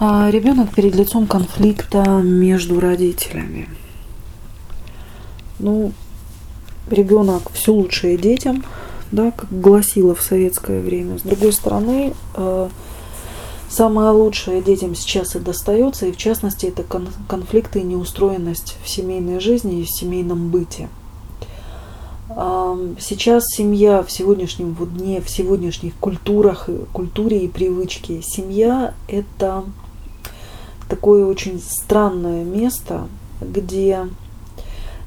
А ребенок перед лицом конфликта между родителями. Ну, ребенок все лучшее детям, да, как гласило в советское время. С другой стороны, э, самое лучшее детям сейчас и достается, и в частности это конфликты и неустроенность в семейной жизни и в семейном быте. Сейчас семья в сегодняшнем дне, в сегодняшних культурах, культуре и привычке, семья – это такое очень странное место, где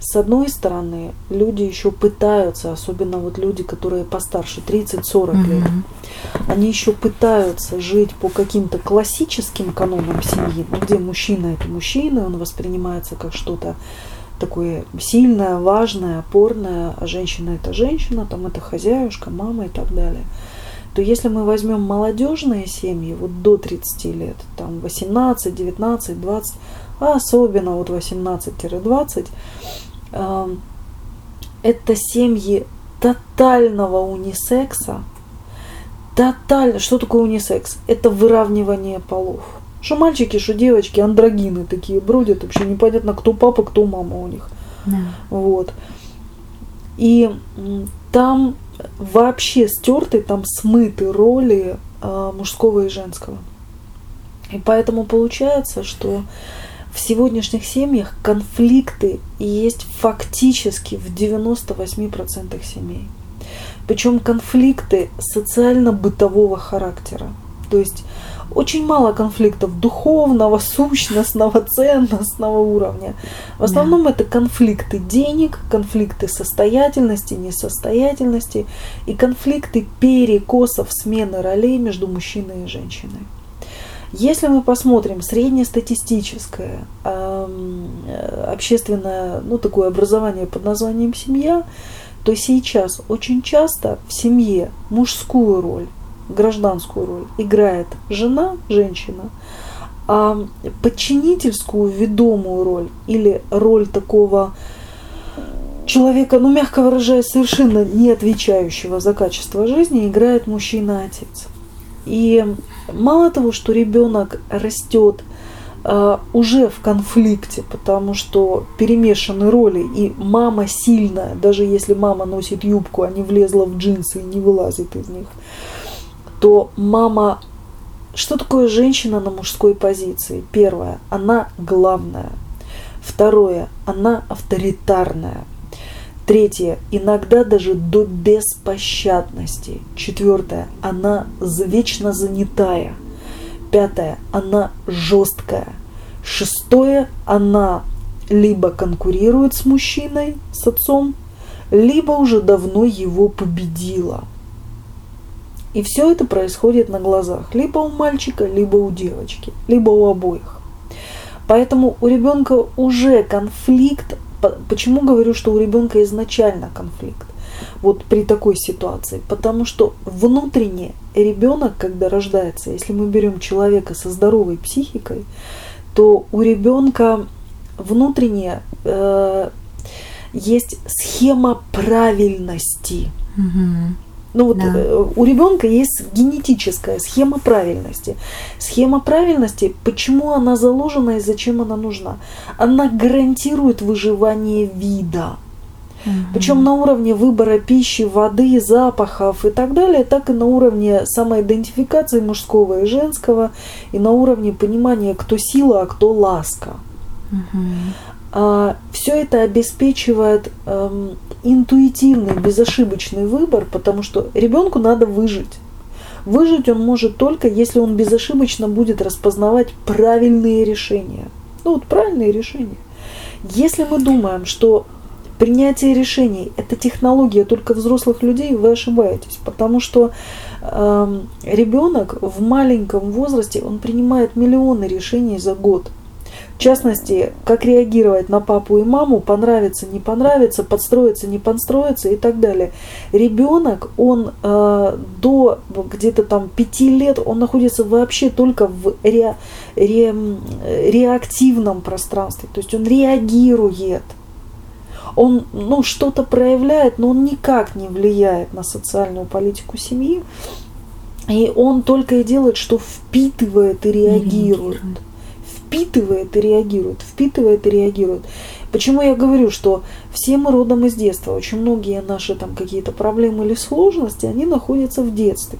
с одной стороны, люди еще пытаются, особенно вот люди, которые постарше, 30-40 mm-hmm. лет, они еще пытаются жить по каким-то классическим канонам семьи, ну, где мужчина это мужчина, он воспринимается как что-то такое сильное, важное, опорное, а женщина это женщина, там это хозяюшка, мама и так далее то если мы возьмем молодежные семьи, вот до 30 лет, там 18, 19, 20, а особенно вот 18-20, э, это семьи тотального унисекса. Тотально. Что такое унисекс? Это выравнивание полов. Что мальчики, что девочки, андрогины такие бродят, вообще непонятно, кто папа, кто мама у них. Да. Вот. И там вообще стерты, там смыты роли э, мужского и женского. И поэтому получается, что в сегодняшних семьях конфликты есть фактически в 98% семей. Причем конфликты социально-бытового характера. То есть очень мало конфликтов духовного, сущностного, ценностного уровня. В основном да. это конфликты денег, конфликты состоятельности, несостоятельности и конфликты перекосов смены ролей между мужчиной и женщиной. Если мы посмотрим среднестатистическое э, общественное, ну, такое образование под названием семья, то сейчас очень часто в семье мужскую роль гражданскую роль играет жена, женщина, а подчинительскую ведомую роль или роль такого человека, ну, мягко выражаясь, совершенно не отвечающего за качество жизни, играет мужчина-отец. И мало того, что ребенок растет Uh, уже в конфликте, потому что перемешаны роли, и мама сильная, даже если мама носит юбку, а не влезла в джинсы и не вылазит из них, то мама... Что такое женщина на мужской позиции? Первое, она главная. Второе, она авторитарная. Третье, иногда даже до беспощадности. Четвертое, она вечно занятая. Пятое, она жесткая. Шестое, она либо конкурирует с мужчиной, с отцом, либо уже давно его победила. И все это происходит на глазах, либо у мальчика, либо у девочки, либо у обоих. Поэтому у ребенка уже конфликт. Почему говорю, что у ребенка изначально конфликт? Вот при такой ситуации. Потому что внутренне ребенок, когда рождается, если мы берем человека со здоровой психикой, то у ребенка внутренне э, есть схема правильности. Угу. Ну вот да. Э, у ребенка есть генетическая схема правильности. Схема правильности, почему она заложена и зачем она нужна? Она гарантирует выживание вида. Угу. Причем на уровне выбора пищи, воды, запахов и так далее, так и на уровне самоидентификации мужского и женского, и на уровне понимания, кто сила, а кто ласка. Угу. А, все это обеспечивает эм, интуитивный, безошибочный выбор, потому что ребенку надо выжить. Выжить он может только, если он безошибочно будет распознавать правильные решения. Ну вот правильные решения. Если мы думаем, что принятие решений – это технология только взрослых людей, вы ошибаетесь, потому что э, ребенок в маленьком возрасте он принимает миллионы решений за год – в частности, как реагировать на папу и маму, понравится, не понравится, подстроиться, не подстроиться и так далее. Ребенок, он э, до где-то там пяти лет, он находится вообще только в ре, ре, реактивном пространстве, то есть он реагирует. Он ну, что-то проявляет, но он никак не влияет на социальную политику семьи. И он только и делает, что впитывает и реагирует. реагирует. Впитывает и реагирует, впитывает и реагирует. Почему я говорю, что все мы родом из детства, очень многие наши там какие-то проблемы или сложности, они находятся в детстве.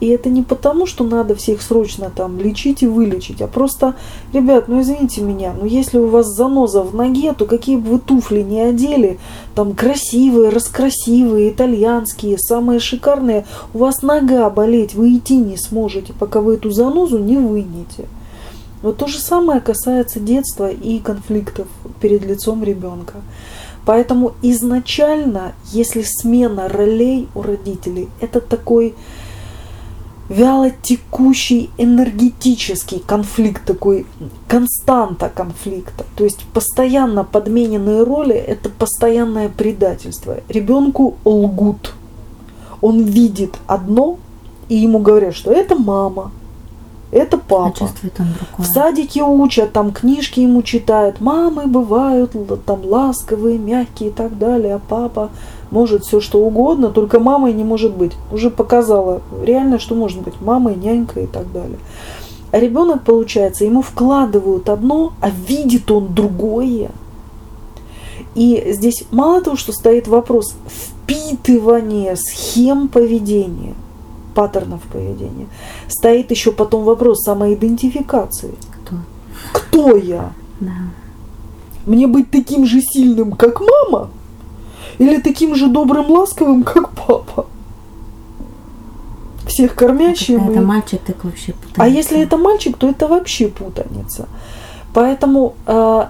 И это не потому, что надо всех срочно там лечить и вылечить, а просто, ребят, ну извините меня, но если у вас заноза в ноге, то какие бы вы туфли не одели, там красивые, раскрасивые, итальянские, самые шикарные, у вас нога болеть, вы идти не сможете, пока вы эту занозу не вынете. Вот то же самое касается детства и конфликтов перед лицом ребенка. Поэтому изначально, если смена ролей у родителей, это такой вяло текущий энергетический конфликт, такой константа конфликта. То есть постоянно подмененные роли – это постоянное предательство. Ребенку лгут. Он видит одно, и ему говорят, что это мама, это папа. А он В садике учат, там книжки ему читают. Мамы бывают там ласковые, мягкие и так далее, а папа может все что угодно, только мамой не может быть. Уже показала реально, что может быть мамой, нянькой и так далее. А ребенок, получается, ему вкладывают одно, а видит он другое. И здесь мало того, что стоит вопрос впитывания схем поведения, паттернов поведения, стоит еще потом вопрос самоидентификации. Кто? Кто я? Да. Мне быть таким же сильным, как мама? Или таким же добрым, ласковым, как папа? Всех кормящим. А это мальчик, так вообще путаница. А если это мальчик, то это вообще путаница. Поэтому э,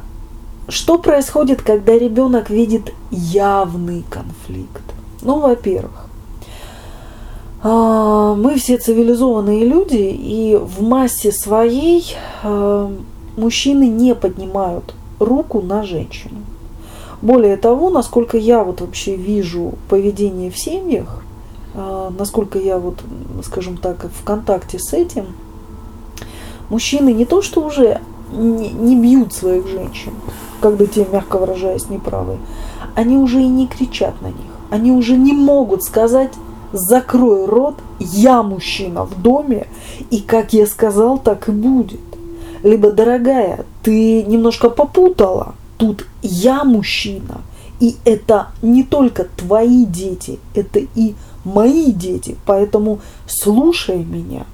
что происходит, когда ребенок видит явный конфликт? Ну, во-первых, мы все цивилизованные люди, и в массе своей э, мужчины не поднимают руку на женщину. Более того, насколько я вот вообще вижу поведение в семьях, а, насколько я вот, скажем так, в контакте с этим, мужчины не то, что уже не, бьют своих женщин, когда те, мягко выражаясь, неправы, они уже и не кричат на них. Они уже не могут сказать «закрой рот, я мужчина в доме, и как я сказал, так и будет». Либо «дорогая, ты немножко попутала, тут я мужчина, и это не только твои дети, это и мои дети, поэтому слушай меня.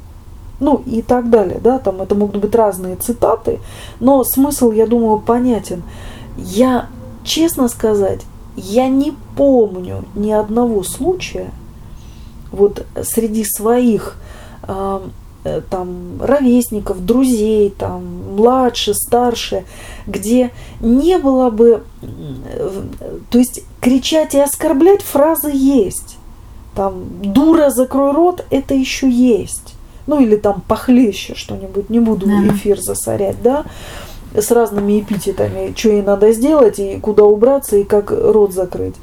Ну и так далее, да, там это могут быть разные цитаты, но смысл, я думаю, понятен. Я, честно сказать, я не помню ни одного случая вот среди своих э, Э, там ровесников, друзей, там младше, старше, где не было бы, э, то есть кричать и оскорблять фразы есть. Там дура, закрой рот, это еще есть. Ну или там похлеще что-нибудь, не буду эфир засорять, да, с разными эпитетами, что ей надо сделать, и куда убраться, и как рот закрыть.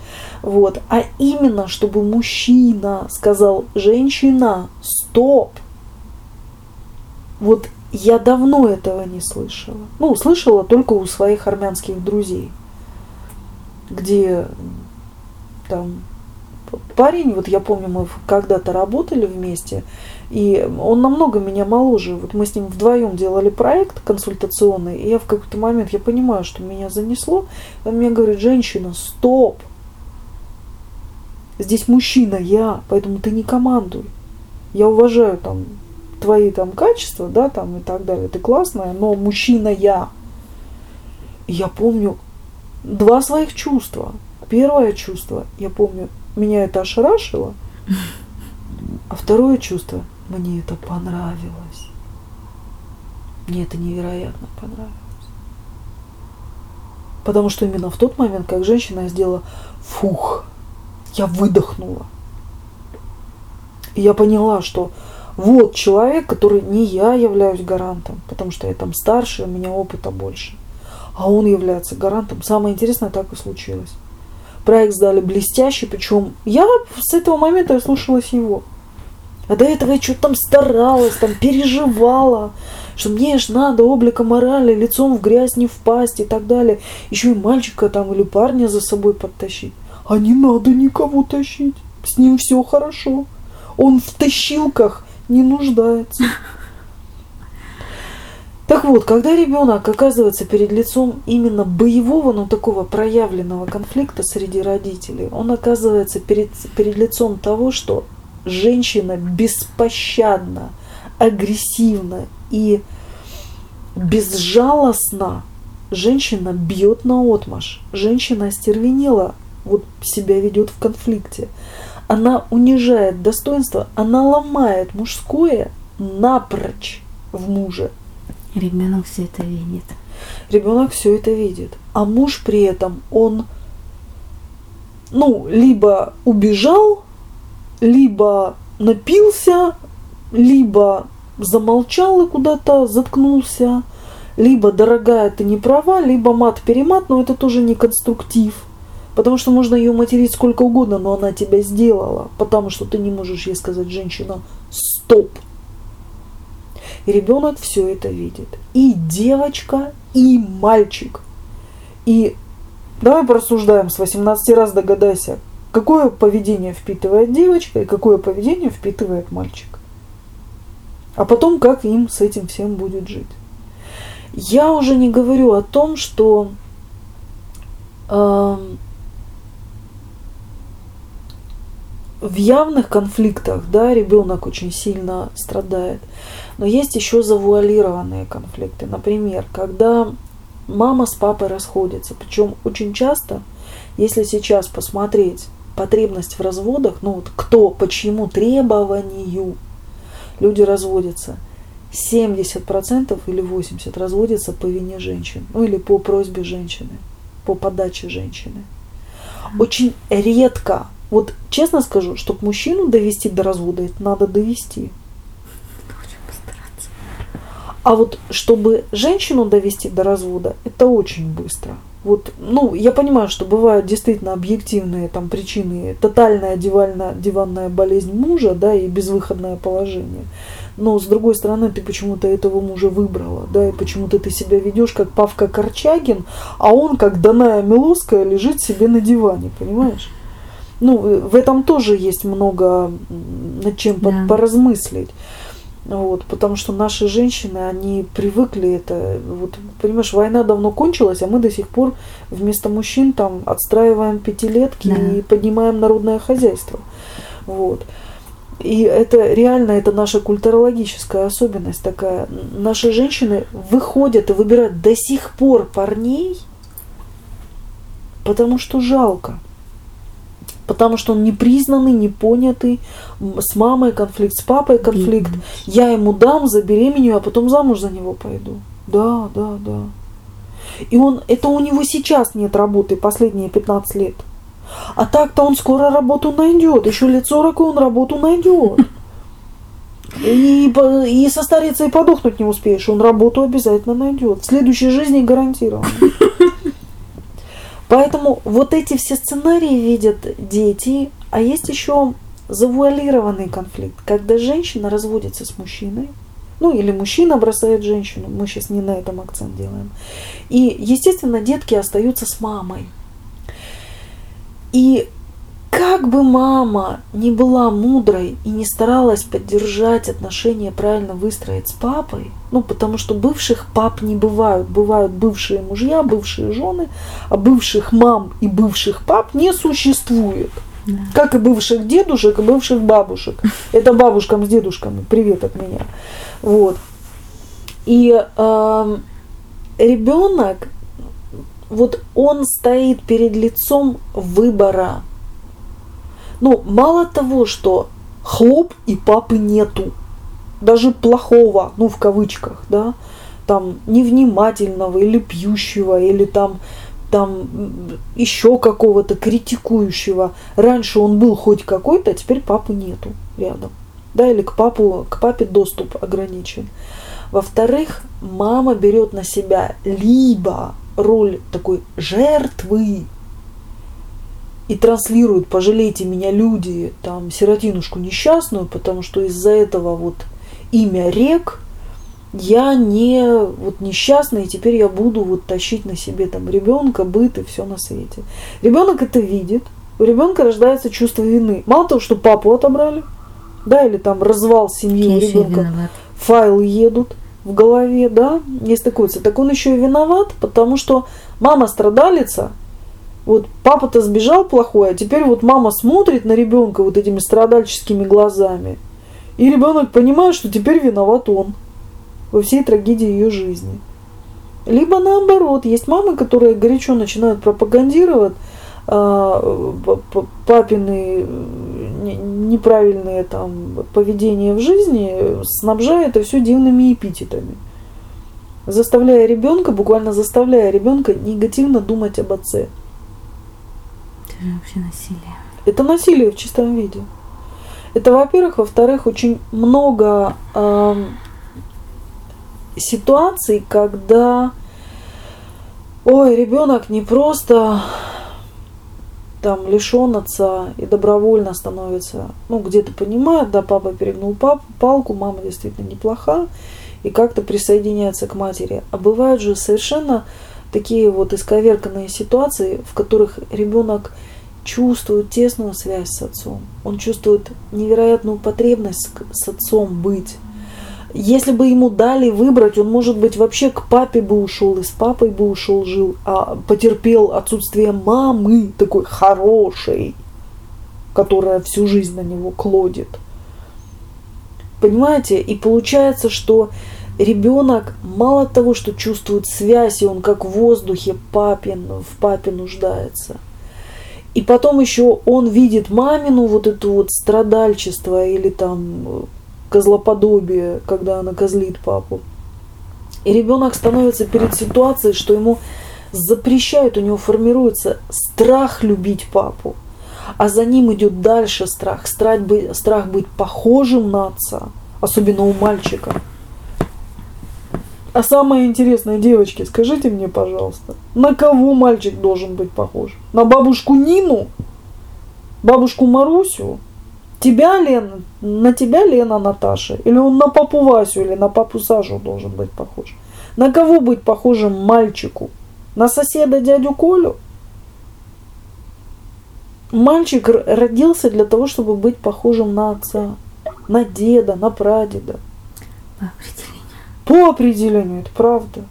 Вот. А именно, чтобы мужчина сказал, женщина, стоп, вот я давно этого не слышала. Ну, слышала только у своих армянских друзей, где там парень, вот я помню, мы когда-то работали вместе, и он намного меня моложе. Вот мы с ним вдвоем делали проект консультационный, и я в какой-то момент, я понимаю, что меня занесло, он мне говорит, женщина, стоп, здесь мужчина, я, поэтому ты не командуй. Я уважаю там твои там качества, да, там и так далее, ты классная, но мужчина я. я помню два своих чувства. Первое чувство, я помню, меня это ошарашило, а второе чувство, мне это понравилось. Мне это невероятно понравилось. Потому что именно в тот момент, как женщина сделала фух, я выдохнула. И я поняла, что вот человек, который не я являюсь гарантом, потому что я там старше, у меня опыта больше. А он является гарантом. Самое интересное так и случилось. Проект сдали блестящий, причем я с этого момента слушалась его. А до этого я что-то там старалась, там переживала, что мне ж надо облика морали, лицом в грязь не впасть и так далее. Еще и мальчика там или парня за собой подтащить. А не надо никого тащить. С ним все хорошо. Он в тащилках не нуждается. Так вот, когда ребенок оказывается перед лицом именно боевого, но такого проявленного конфликта среди родителей, он оказывается перед, перед лицом того, что женщина беспощадна, агрессивна и безжалостна. Женщина бьет на отмаш. Женщина остервенела, вот себя ведет в конфликте. Она унижает достоинство, она ломает мужское напрочь в муже. Ребенок все это видит. Ребенок все это видит. А муж при этом, он, ну, либо убежал, либо напился, либо замолчал и куда-то заткнулся, либо дорогая ты не права, либо мат-перемат, но это тоже не конструктив. Потому что можно ее материть сколько угодно, но она тебя сделала. Потому что ты не можешь ей сказать, женщина, стоп. И ребенок все это видит. И девочка, и мальчик. И давай порассуждаем с 18 раз догадайся, какое поведение впитывает девочка и какое поведение впитывает мальчик. А потом, как им с этим всем будет жить. Я уже не говорю о том, что э, в явных конфликтах, да, ребенок очень сильно страдает. Но есть еще завуалированные конфликты. Например, когда мама с папой расходятся. Причем очень часто, если сейчас посмотреть потребность в разводах, ну вот кто, по чьему требованию люди разводятся, 70% или 80% разводятся по вине женщин, ну или по просьбе женщины, по подаче женщины. Очень редко вот честно скажу, чтобы мужчину довести до развода, это надо довести. А вот чтобы женщину довести до развода, это очень быстро. Вот, ну, я понимаю, что бывают действительно объективные там причины, тотальная диванная, диванная болезнь мужа, да, и безвыходное положение. Но с другой стороны, ты почему-то этого мужа выбрала, да, и почему-то ты себя ведешь как Павка Корчагин, а он, как Даная Милоская, лежит себе на диване, понимаешь? ну, в этом тоже есть много над чем да. поразмыслить. Вот, потому что наши женщины, они привыкли это. Вот, понимаешь, война давно кончилась, а мы до сих пор вместо мужчин там отстраиваем пятилетки да. и поднимаем народное хозяйство. Вот. И это реально, это наша культурологическая особенность такая. Наши женщины выходят и выбирают до сих пор парней, потому что жалко потому что он не признанный, не понятый, с мамой конфликт, с папой конфликт. Я ему дам, забеременю, а потом замуж за него пойду. Да, да, да. И он, это у него сейчас нет работы, последние 15 лет. А так-то он скоро работу найдет. Еще лет 40 он работу найдет. И, и состариться и подохнуть не успеешь. Он работу обязательно найдет. В следующей жизни гарантированно. Поэтому вот эти все сценарии видят дети, а есть еще завуалированный конфликт, когда женщина разводится с мужчиной, ну или мужчина бросает женщину, мы сейчас не на этом акцент делаем. И, естественно, детки остаются с мамой. И как бы мама не была мудрой и не старалась поддержать отношения, правильно выстроить с папой, ну, потому что бывших пап не бывают. Бывают бывшие мужья, бывшие жены, а бывших мам и бывших пап не существует. Да. Как и бывших дедушек, и бывших бабушек. Это бабушкам с дедушками. Привет от меня. Вот. И э, ребенок, вот он стоит перед лицом выбора ну, мало того, что хлоп и папы нету, даже плохого, ну, в кавычках, да, там, невнимательного или пьющего, или там, там еще какого-то критикующего. Раньше он был хоть какой-то, а теперь папы нету рядом. Да, или к, папу, к папе доступ ограничен. Во-вторых, мама берет на себя либо роль такой жертвы, и транслируют «пожалейте меня, люди», там, сиротинушку несчастную, потому что из-за этого вот имя рек я не вот несчастная, и теперь я буду вот тащить на себе там ребенка, быт и все на свете. Ребенок это видит, у ребенка рождается чувство вины. Мало того, что папу отобрали, да, или там развал семьи у ребенка, файлы едут в голове, да, есть такой так он еще и виноват, потому что мама страдалица, вот папа-то сбежал плохой, а теперь вот мама смотрит на ребенка вот этими страдальческими глазами, и ребенок понимает, что теперь виноват он во всей трагедии ее жизни. Либо наоборот, есть мамы, которые горячо начинают пропагандировать а, папины неправильные там поведения в жизни, снабжая это все дивными эпитетами. Заставляя ребенка, буквально заставляя ребенка негативно думать об отце. Же вообще насилие. Это насилие в чистом виде. Это, во-первых. Во-вторых, очень много э, ситуаций, когда ой, ребенок не просто там лишен отца и добровольно становится, ну, где-то понимает, да, папа перегнул пап, палку, мама действительно неплоха, и как-то присоединяется к матери. А бывают же совершенно такие вот исковерканные ситуации, в которых ребенок чувствует тесную связь с отцом. Он чувствует невероятную потребность с отцом быть. Если бы ему дали выбрать, он, может быть, вообще к папе бы ушел, и с папой бы ушел, жил, а потерпел отсутствие мамы такой хорошей, которая всю жизнь на него клодит. Понимаете? И получается, что ребенок мало того, что чувствует связь, и он как в воздухе папин, в папе нуждается. И потом еще он видит мамину вот эту вот страдальчество или там козлоподобие, когда она козлит папу. И ребенок становится перед ситуацией, что ему запрещают, у него формируется страх любить папу. А за ним идет дальше страх, страх быть, страх быть похожим на отца, особенно у мальчика. А самое интересное, девочки, скажите мне, пожалуйста, на кого мальчик должен быть похож? На бабушку Нину? Бабушку Марусю? Тебя, Лена, на тебя, Лена, Наташа? Или он на папу Васю или на папу Сашу должен быть похож? На кого быть похожим мальчику? На соседа дядю Колю? Мальчик родился для того, чтобы быть похожим на отца, на деда, на прадеда. По определению. По определению, это правда.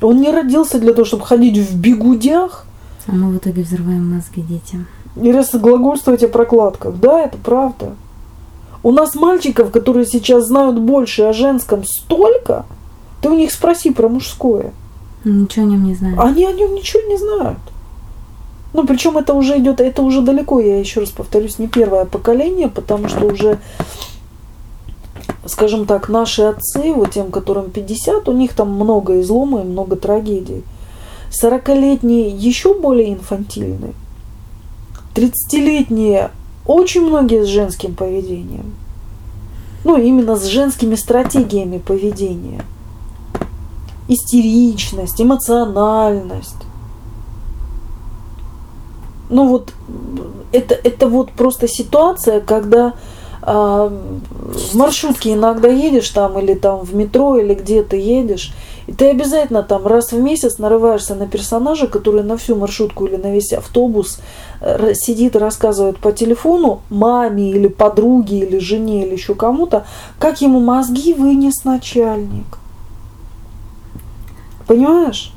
Он не родился для того, чтобы ходить в бегудях. А мы в итоге взрываем мозги детям и разглагольствовать о прокладках. Да, это правда. У нас мальчиков, которые сейчас знают больше о женском столько, ты у них спроси про мужское. Ничего о нем не знают. Они о нем ничего не знают. Ну, причем это уже идет, это уже далеко, я еще раз повторюсь, не первое поколение, потому что уже, скажем так, наши отцы, вот тем, которым 50, у них там много излома и много трагедий. 40-летние еще более инфантильные. 30-летние очень многие с женским поведением. Ну, именно с женскими стратегиями поведения. Истеричность, эмоциональность. Ну вот, это, это вот просто ситуация, когда в маршрутке иногда едешь там, или там в метро, или где ты едешь, и ты обязательно там раз в месяц нарываешься на персонажа, который на всю маршрутку или на весь автобус э, сидит и рассказывает по телефону маме или подруге или жене или еще кому-то, как ему мозги вынес начальник. Понимаешь?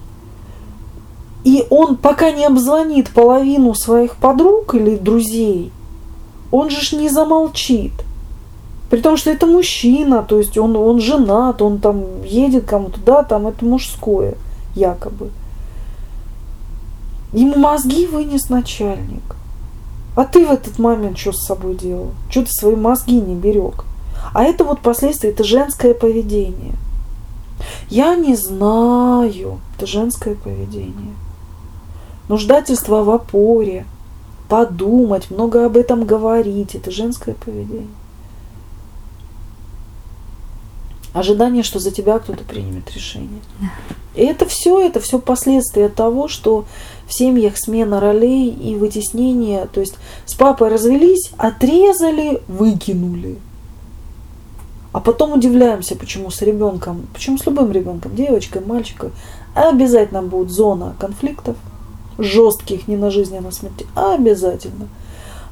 И он пока не обзвонит половину своих подруг или друзей, он же ж не замолчит. При том, что это мужчина, то есть он, он женат, он там едет кому-то, да, там это мужское, якобы. Ему мозги вынес начальник. А ты в этот момент что с собой делал? Что ты свои мозги не берег? А это вот последствия, это женское поведение. Я не знаю, это женское поведение. Нуждательство в опоре, подумать, много об этом говорить, это женское поведение. ожидание, что за тебя кто-то примет решение. И это все, это все последствия того, что в семьях смена ролей и вытеснение, то есть с папой развелись, отрезали, выкинули. А потом удивляемся, почему с ребенком, почему с любым ребенком, девочкой, мальчиком, обязательно будет зона конфликтов, жестких, не на жизнь, а на смерти, обязательно.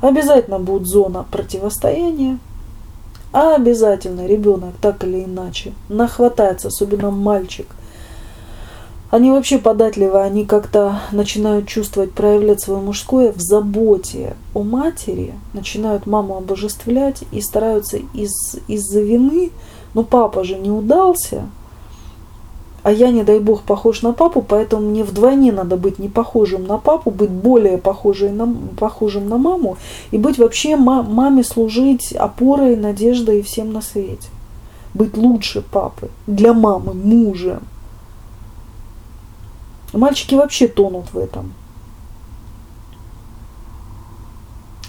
Обязательно будет зона противостояния, обязательно ребенок так или иначе нахватается, особенно мальчик. Они вообще податливы, они как-то начинают чувствовать, проявлять свое мужское в заботе о матери, начинают маму обожествлять и стараются из, из-за вины, ну папа же не удался, а я, не дай бог, похож на папу, поэтому мне вдвойне надо быть не похожим на папу, быть более похожей на, похожим на маму и быть вообще маме служить опорой, надеждой и всем на свете. Быть лучше папы, для мамы, мужем. Мальчики вообще тонут в этом.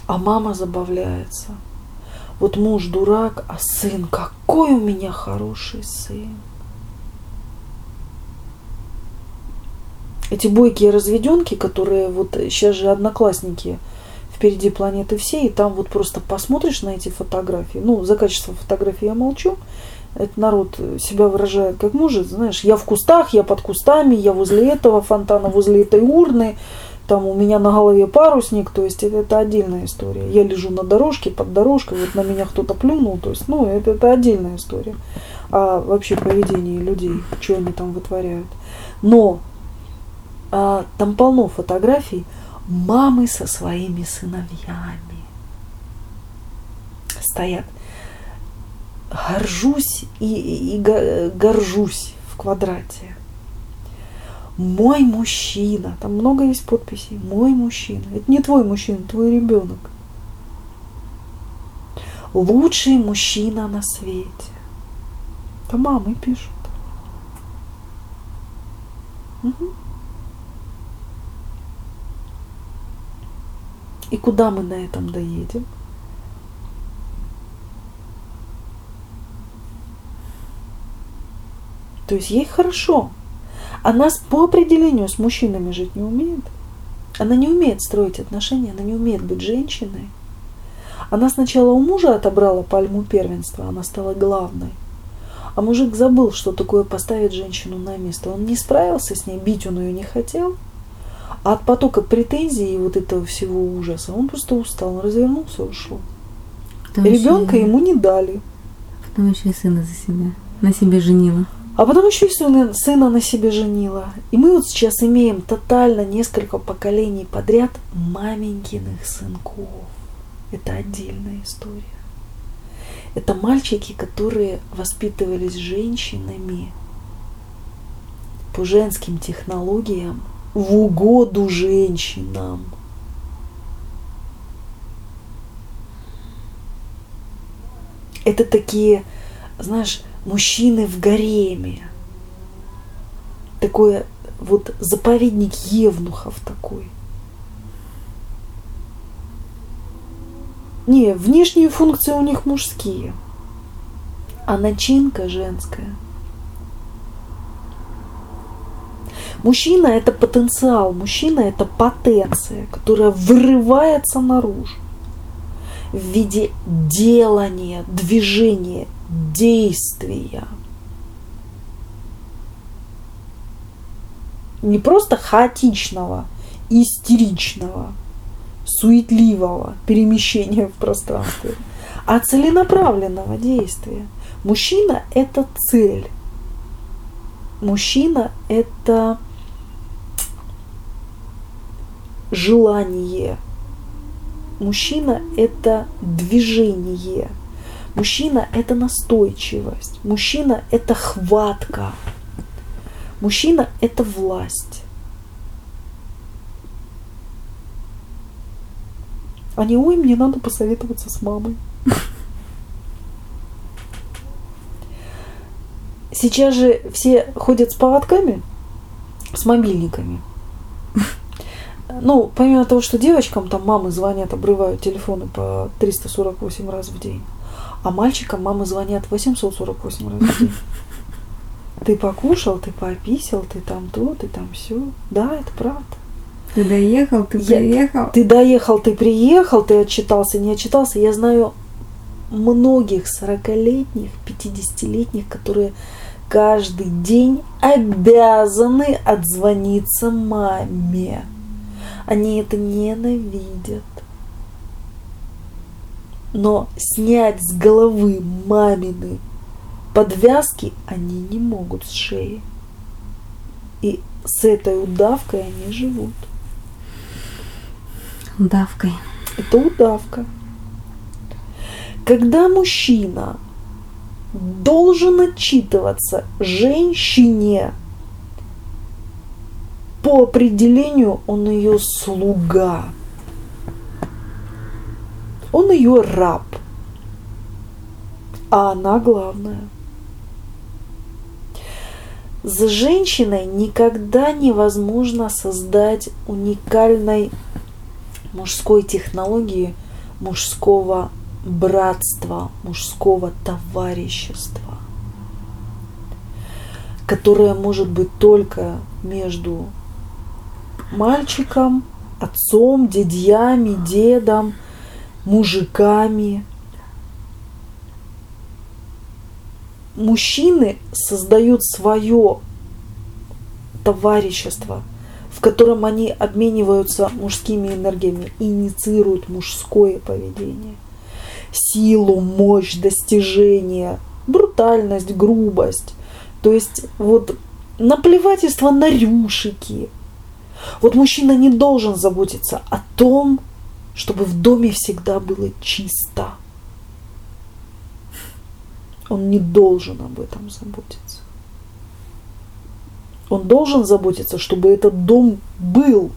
А мама забавляется. Вот муж дурак, а сын, какой у меня хороший сын. Эти бойкие разведенки, которые вот сейчас же одноклассники впереди планеты всей, и там вот просто посмотришь на эти фотографии, ну, за качество фотографии я молчу, этот народ себя выражает как может, знаешь, я в кустах, я под кустами, я возле этого фонтана, возле этой урны, там у меня на голове парусник, то есть это, это отдельная история. Я лежу на дорожке, под дорожкой, вот на меня кто-то плюнул, то есть, ну, это, это отдельная история. А вообще поведение людей, что они там вытворяют. Но а, там полно фотографий мамы со своими сыновьями. Стоят. Горжусь и, и, и горжусь в квадрате. Мой мужчина. Там много есть подписей. Мой мужчина. Это не твой мужчина, твой ребенок. Лучший мужчина на свете. Это мамы пишут. Угу. И куда мы на этом доедем? То есть ей хорошо. Она по определению с мужчинами жить не умеет. Она не умеет строить отношения, она не умеет быть женщиной. Она сначала у мужа отобрала пальму первенства, она стала главной. А мужик забыл, что такое поставить женщину на место. Он не справился с ней, бить он ее не хотел – а от потока претензий и вот этого всего ужаса он просто устал, он развернулся и ушел. Потом Ребенка еще... ему не дали. Потом еще и сына за себя, на себе женила. А потом еще и сына, сына на себе женила. И мы вот сейчас имеем тотально несколько поколений подряд маменькиных сынков. Это отдельная история. Это мальчики, которые воспитывались женщинами по женским технологиям, в угоду женщинам. Это такие, знаешь, мужчины в гареме. Такое вот заповедник евнухов такой. Не, внешние функции у них мужские, а начинка женская – Мужчина – это потенциал, мужчина – это потенция, которая вырывается наружу в виде делания, движения, действия. Не просто хаотичного, истеричного, суетливого перемещения в пространстве, а целенаправленного действия. Мужчина – это цель. Мужчина – это желание. Мужчина – это движение. Мужчина – это настойчивость. Мужчина – это хватка. Мужчина – это власть. А не, ой, мне надо посоветоваться с мамой. Сейчас же все ходят с поводками, с мобильниками. Ну, помимо того, что девочкам там мамы звонят, обрывают телефоны по 348 раз в день, а мальчикам мамы звонят 848 раз в день. Ты покушал, ты пописал, ты там то, ты там все. Да, это правда. Ты доехал, ты я, приехал. Ты доехал, ты приехал, ты отчитался, не отчитался. Я знаю многих 40-летних, 50-летних, которые каждый день обязаны отзвониться маме. Они это ненавидят. Но снять с головы мамины подвязки они не могут с шеи. И с этой удавкой они живут. Удавкой. Это удавка. Когда мужчина должен отчитываться женщине, по определению он ее слуга. Он ее раб. А она главная. С женщиной никогда невозможно создать уникальной мужской технологии, мужского братства, мужского товарищества, которое может быть только между мальчиком, отцом, дядьями, дедом, мужиками. Мужчины создают свое товарищество, в котором они обмениваются мужскими энергиями, инициируют мужское поведение. Силу, мощь, достижение, брутальность, грубость. То есть вот наплевательство на рюшики. Вот мужчина не должен заботиться о том, чтобы в доме всегда было чисто. Он не должен об этом заботиться. Он должен заботиться, чтобы этот дом был,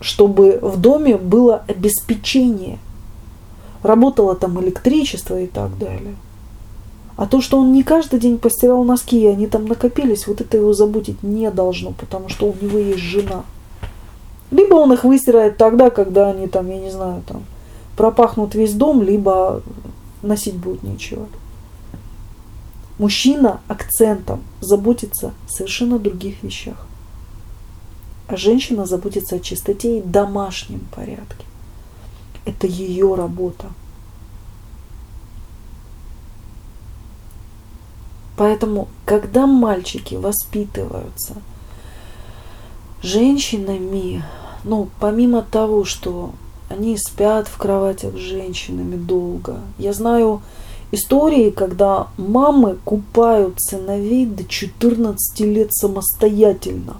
чтобы в доме было обеспечение, работало там электричество и так далее. А то, что он не каждый день постирал носки, и они там накопились, вот это его заботить не должно, потому что у него есть жена. Либо он их выстирает тогда, когда они там, я не знаю, там пропахнут весь дом, либо носить будет нечего. Мужчина акцентом заботится о совершенно других вещах. А женщина заботится о чистоте и домашнем порядке. Это ее работа – Поэтому, когда мальчики воспитываются женщинами, ну, помимо того, что они спят в кроватях с женщинами долго, я знаю истории, когда мамы купают сыновей до 14 лет самостоятельно.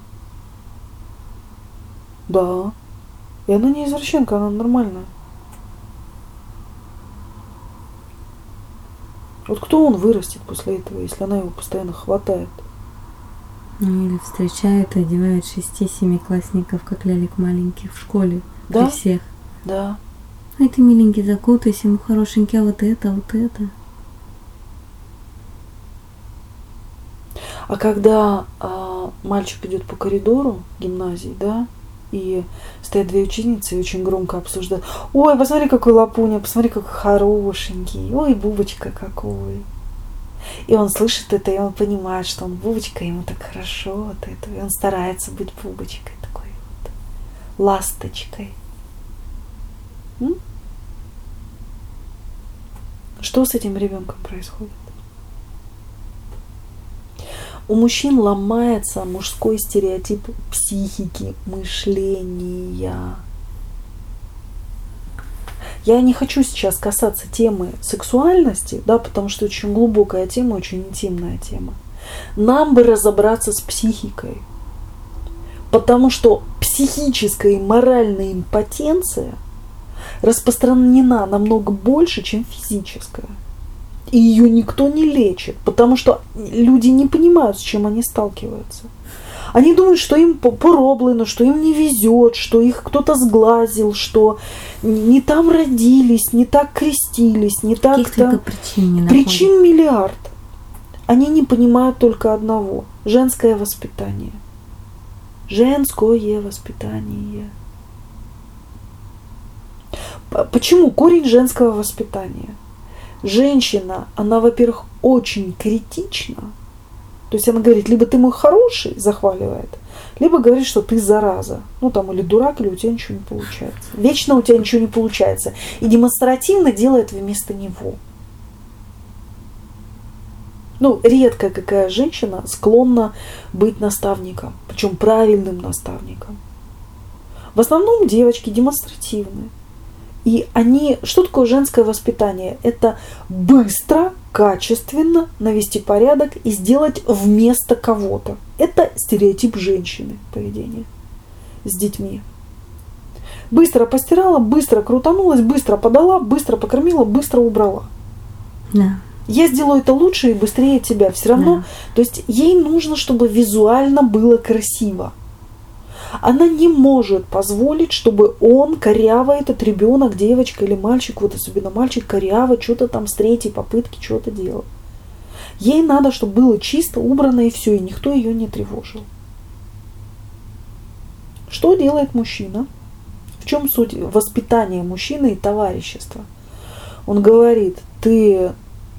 Да. И она не извращенка, она нормальная. Вот кто он вырастет после этого, если она его постоянно хватает? Ну или встречает и одевает шести-семиклассников, как лялек маленьких в школе. Да? При всех. Да. Ай, ты миленький, закутайся, ему хорошенький, а вот это, вот это. А когда а, мальчик идет по коридору гимназии, да, и стоят две ученицы и очень громко обсуждают. Ой, посмотри, какой лапуня, посмотри, какой хорошенький. Ой, бубочка какой. И он слышит это, и он понимает, что он бубочка, ему так хорошо от этого. И он старается быть бубочкой такой вот, ласточкой. М? Что с этим ребенком происходит? У мужчин ломается мужской стереотип психики, мышления. Я не хочу сейчас касаться темы сексуальности, да, потому что очень глубокая тема, очень интимная тема. Нам бы разобраться с психикой. Потому что психическая и моральная импотенция распространена намного больше, чем физическая и ее никто не лечит, потому что люди не понимают, с чем они сталкиваются. Они думают, что им пороблено, что им не везет, что их кто-то сглазил, что не там родились, не так крестились, не так там... причин не Причин миллиард. Они не понимают только одного – женское воспитание. Женское воспитание. Почему корень женского воспитания? Женщина, она, во-первых, очень критична. То есть она говорит, либо ты мой хороший, захваливает, либо говорит, что ты зараза. Ну там, или дурак, или у тебя ничего не получается. Вечно у тебя ничего не получается. И демонстративно делает вместо него. Ну, редко какая женщина склонна быть наставником, причем правильным наставником. В основном девочки демонстративные. И они, что такое женское воспитание? Это быстро, качественно навести порядок и сделать вместо кого-то. Это стереотип женщины поведения с детьми. Быстро постирала, быстро крутанулась, быстро подала, быстро покормила, быстро убрала. Да. Я сделаю это лучше и быстрее тебя. Все равно, Да. то есть ей нужно, чтобы визуально было красиво. Она не может позволить, чтобы он коряво, этот ребенок, девочка или мальчик, вот особенно мальчик, коряво что-то там с третьей попытки что-то делал. Ей надо, чтобы было чисто, убрано и все, и никто ее не тревожил. Что делает мужчина? В чем суть воспитания мужчины и товарищества? Он говорит, ты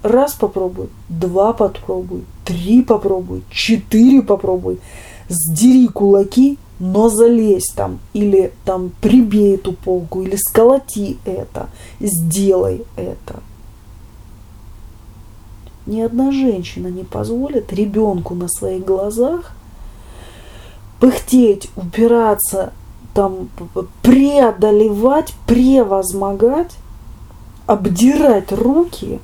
раз попробуй, два попробуй, три попробуй, четыре попробуй, сдери кулаки, но залезь там, или там прибей эту полку, или сколоти это, сделай это. Ни одна женщина не позволит ребенку на своих глазах пыхтеть, упираться, там, преодолевать, превозмогать, обдирать руки,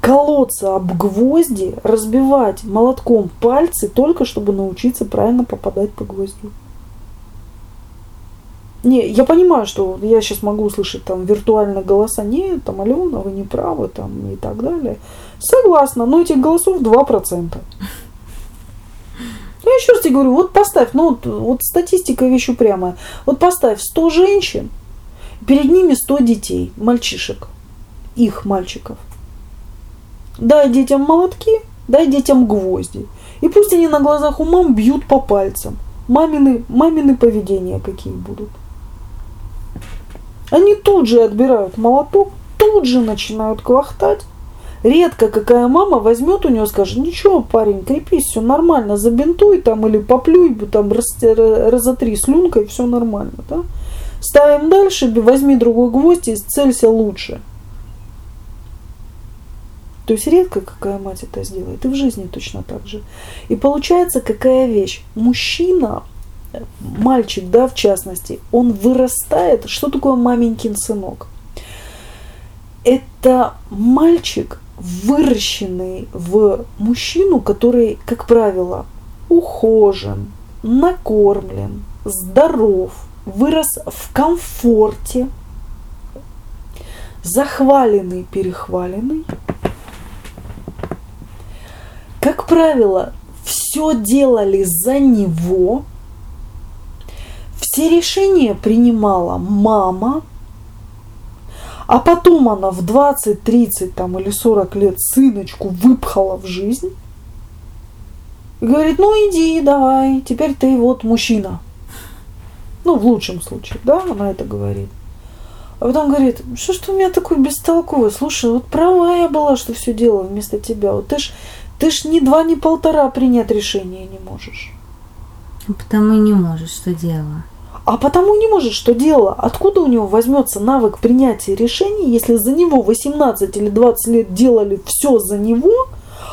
колоться об гвозди, разбивать молотком пальцы, только чтобы научиться правильно попадать по гвоздю. Не, я понимаю, что я сейчас могу услышать там виртуально голоса, нет, там, Алена, вы не правы, там, и так далее. Согласна, но этих голосов 2%. Я еще раз тебе говорю, вот поставь, ну вот, вот статистика вещь упрямая. Вот поставь 100 женщин, перед ними 100 детей, мальчишек, их мальчиков. Дай детям молотки, дай детям гвозди. И пусть они на глазах у мам бьют по пальцам. Мамины, мамины поведения какие будут. Они тут же отбирают молоток, тут же начинают квахтать. Редко какая мама возьмет у него, скажет, ничего, парень, крепись, все нормально, забинтуй там или поплюй, там раз, разотри слюнкой, все нормально. Да? Ставим дальше, возьми другой гвоздь и целься лучше. То есть редко какая мать это сделает. И в жизни точно так же. И получается какая вещь. Мужчина, мальчик, да, в частности, он вырастает. Что такое маменькин сынок? Это мальчик, выращенный в мужчину, который, как правило, ухожен, накормлен, здоров, вырос в комфорте, захваленный, перехваленный. Как правило, все делали за него, все решения принимала мама, а потом она в 20, 30 там, или 40 лет сыночку выпхала в жизнь и говорит, ну иди, давай, теперь ты вот мужчина. Ну, в лучшем случае, да, она это говорит. А потом говорит, что ж ты у меня такой бестолковый, слушай, вот права я была, что все делала вместо тебя. Вот ты ж, ты ж ни два, ни полтора принять решение не можешь. Потому и не можешь, что делала. А потому не может, что дело. Откуда у него возьмется навык принятия решений, если за него 18 или 20 лет делали все за него,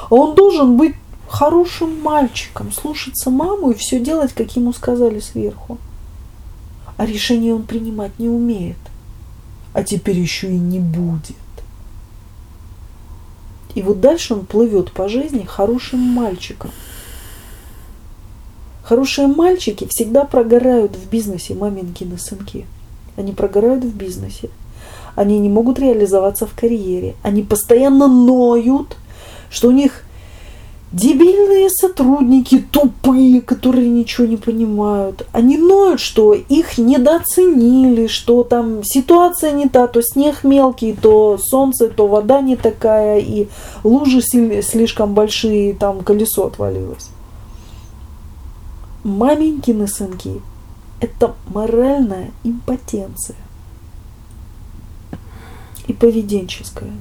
а он должен быть хорошим мальчиком, слушаться маму и все делать, как ему сказали сверху. А решение он принимать не умеет. А теперь еще и не будет. И вот дальше он плывет по жизни хорошим мальчиком. Хорошие мальчики всегда прогорают в бизнесе, маменькины сынки. Они прогорают в бизнесе. Они не могут реализоваться в карьере. Они постоянно ноют, что у них дебильные сотрудники, тупые, которые ничего не понимают. Они ноют, что их недооценили, что там ситуация не та, то снег мелкий, то солнце, то вода не такая, и лужи слишком большие, там колесо отвалилось маменькины сынки – это моральная импотенция и поведенческая.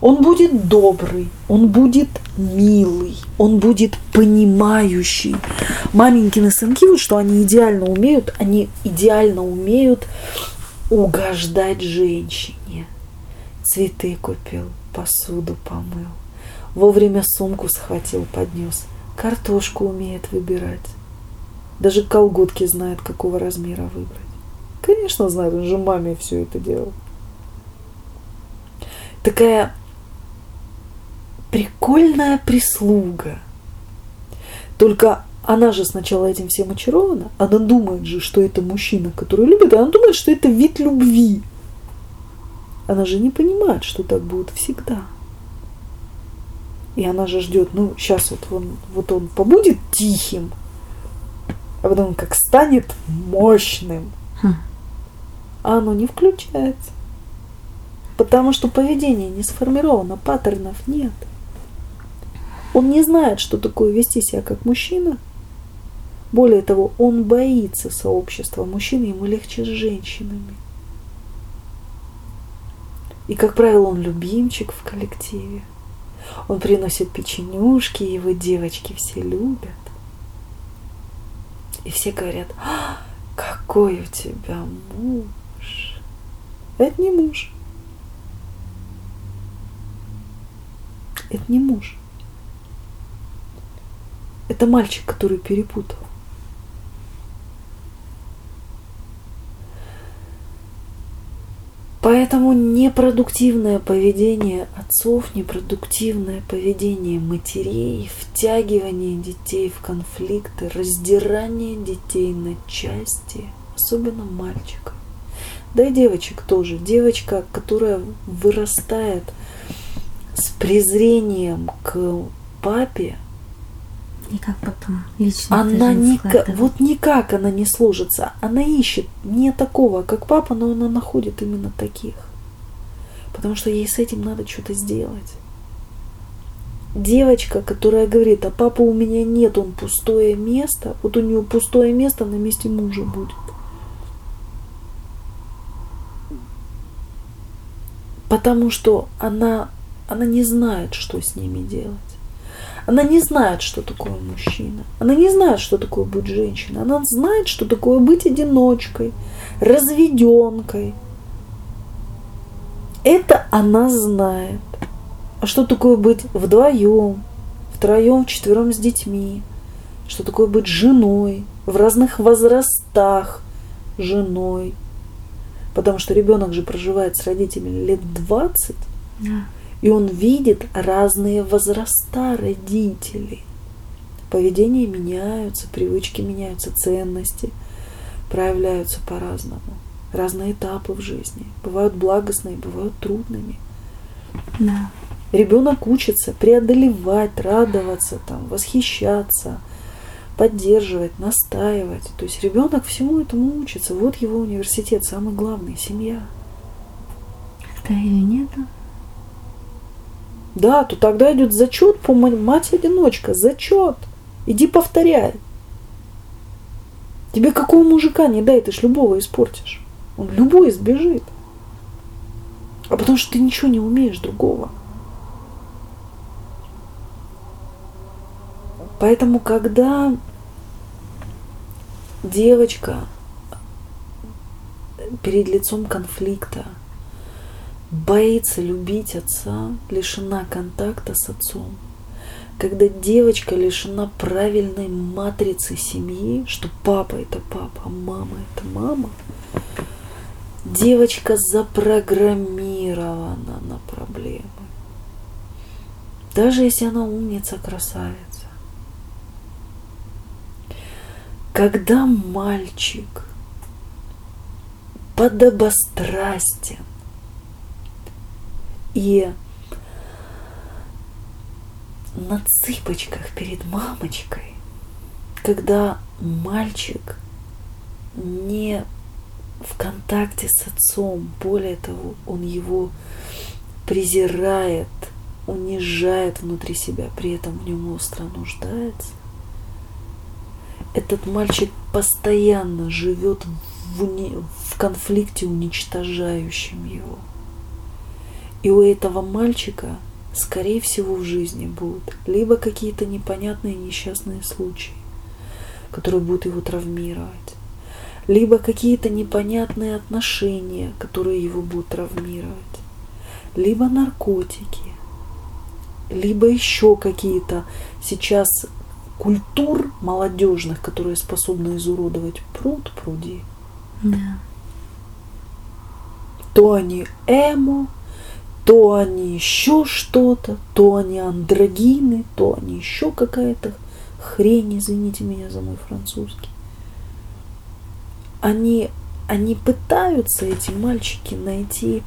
Он будет добрый, он будет милый, он будет понимающий. Маменькины сынки, вот что они идеально умеют, они идеально умеют угождать женщине. Цветы купил, посуду помыл, вовремя сумку схватил, поднес – картошку умеет выбирать. Даже колготки знает, какого размера выбрать. Конечно, знает, он же маме все это делал. Такая прикольная прислуга. Только она же сначала этим всем очарована. Она думает же, что это мужчина, который любит. Она думает, что это вид любви. Она же не понимает, что так будет всегда. И она же ждет, ну, сейчас вот он, вот он побудет тихим, а потом как станет мощным. Хм. А оно не включается. Потому что поведение не сформировано, паттернов нет. Он не знает, что такое вести себя как мужчина. Более того, он боится сообщества мужчин, ему легче с женщинами. И, как правило, он любимчик в коллективе. Он приносит печенюшки, его девочки все любят. И все говорят, а, какой у тебя муж. Это не муж. Это не муж. Это мальчик, который перепутал. Поэтому непродуктивное поведение отцов, непродуктивное поведение матерей, втягивание детей в конфликты, раздирание детей на части, особенно мальчика. Да и девочек тоже. Девочка, которая вырастает с презрением к папе, и как потом лично она никак, вот никак она не сложится. Она ищет не такого, как папа, но она находит именно таких. Потому что ей с этим надо что-то сделать. Девочка, которая говорит, а папа у меня нет, он пустое место, вот у нее пустое место на месте мужа будет. Потому что она, она не знает, что с ними делать. Она не знает, что такое мужчина. Она не знает, что такое быть женщиной. Она знает, что такое быть одиночкой, разведенкой. Это она знает. А что такое быть вдвоем, втроем, четвером с детьми? Что такое быть женой в разных возрастах женой? Потому что ребенок же проживает с родителями лет 20. Да. И он видит разные возраста родителей. Поведение меняются, привычки меняются, ценности проявляются по-разному. Разные этапы в жизни. Бывают благостные, бывают трудными. Да. Ребенок учится преодолевать, радоваться, там, восхищаться, поддерживать, настаивать. То есть ребенок всему этому учится. Вот его университет, самый главный, семья. Когда ее нету, да, то тогда идет зачет по мать-одиночка, зачет. Иди повторяй. Тебе какого мужика не дай, ты ж любого испортишь. Он любой сбежит. А потому что ты ничего не умеешь другого. Поэтому, когда девочка перед лицом конфликта – боится любить отца, лишена контакта с отцом. Когда девочка лишена правильной матрицы семьи, что папа это папа, а мама это мама, девочка запрограммирована на проблемы. Даже если она умница, красавица. Когда мальчик подобострастен, и на цыпочках перед мамочкой, когда мальчик не в контакте с отцом, более того, он его презирает, унижает внутри себя, при этом в нем остро нуждается. Этот мальчик постоянно живет в, уни... в конфликте, уничтожающем его – и у этого мальчика, скорее всего, в жизни будут либо какие-то непонятные несчастные случаи, которые будут его травмировать, либо какие-то непонятные отношения, которые его будут травмировать, либо наркотики, либо еще какие-то сейчас культур молодежных, которые способны изуродовать пруд пруди. Да. то они эмо, то они еще что-то, то они андрогины, то они еще какая-то хрень, извините меня за мой французский. Они, они пытаются, эти мальчики, найти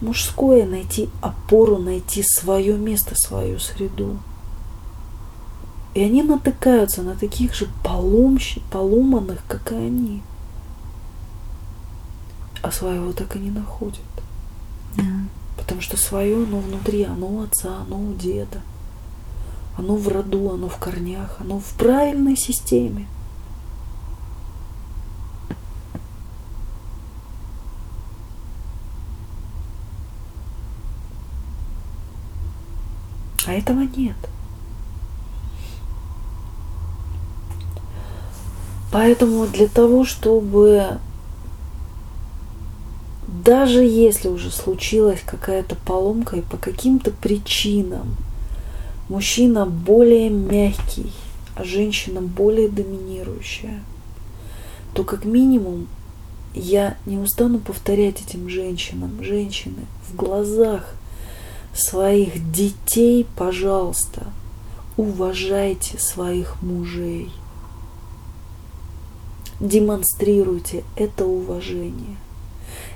мужское, найти опору, найти свое место, свою среду. И они натыкаются на таких же поломщик, поломанных, как и они. А своего так и не находят. Потому что свое, оно внутри, оно отца, оно у деда. Оно в роду, оно в корнях, оно в правильной системе. А этого нет. Поэтому для того, чтобы даже если уже случилась какая-то поломка и по каким-то причинам мужчина более мягкий, а женщина более доминирующая, то как минимум я не устану повторять этим женщинам, женщины, в глазах своих детей, пожалуйста, уважайте своих мужей. Демонстрируйте это уважение.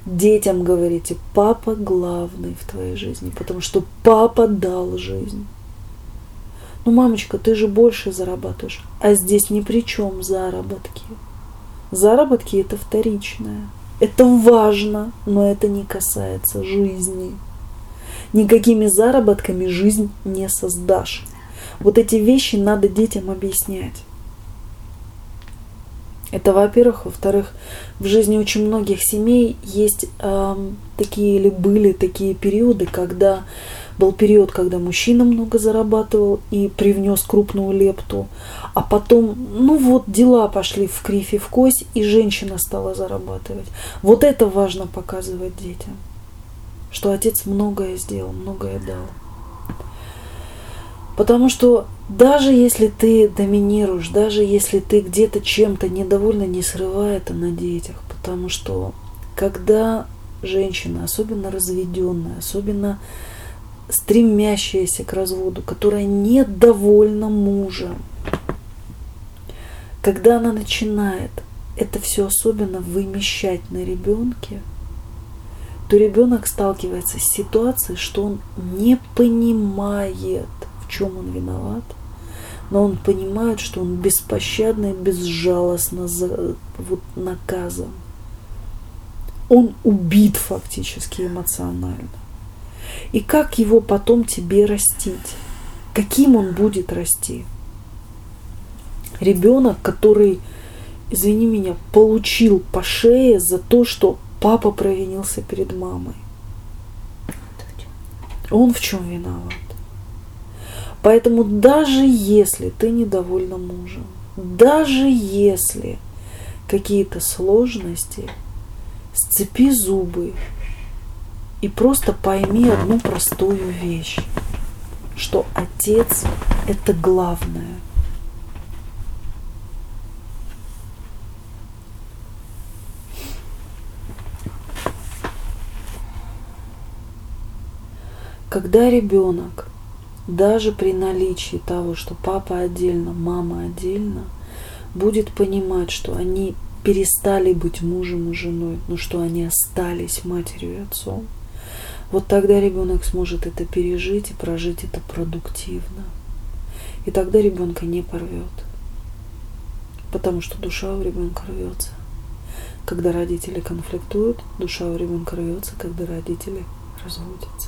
Детям говорите, папа главный в твоей жизни, потому что папа дал жизнь. Ну, мамочка, ты же больше зарабатываешь. А здесь ни при чем заработки. Заработки это вторичное. Это важно, но это не касается жизни. Никакими заработками жизнь не создашь. Вот эти вещи надо детям объяснять. Это, во-первых. Во-вторых, в жизни очень многих семей есть э, такие или были такие периоды, когда был период, когда мужчина много зарабатывал и привнес крупную лепту, а потом, ну вот, дела пошли в кривь и в кость, и женщина стала зарабатывать. Вот это важно показывать детям, что отец многое сделал, многое дал. Потому что даже если ты доминируешь, даже если ты где-то чем-то недовольна, не срывай это на детях. Потому что когда женщина, особенно разведенная, особенно стремящаяся к разводу, которая недовольна мужем, когда она начинает это все особенно вымещать на ребенке, то ребенок сталкивается с ситуацией, что он не понимает, чем он виноват, но он понимает, что он беспощадно и безжалостно за, вот, наказан. Он убит фактически эмоционально. И как его потом тебе растить? Каким он будет расти? Ребенок, который, извини меня, получил по шее за то, что папа провинился перед мамой. Он в чем виноват? Поэтому даже если ты недовольна мужем, даже если какие-то сложности, сцепи зубы и просто пойми одну простую вещь, что отец – это главное. Когда ребенок даже при наличии того, что папа отдельно, мама отдельно, будет понимать, что они перестали быть мужем и женой, но что они остались матерью и отцом, вот тогда ребенок сможет это пережить и прожить это продуктивно. И тогда ребенка не порвет. Потому что душа у ребенка рвется. Когда родители конфликтуют, душа у ребенка рвется, когда родители разводятся.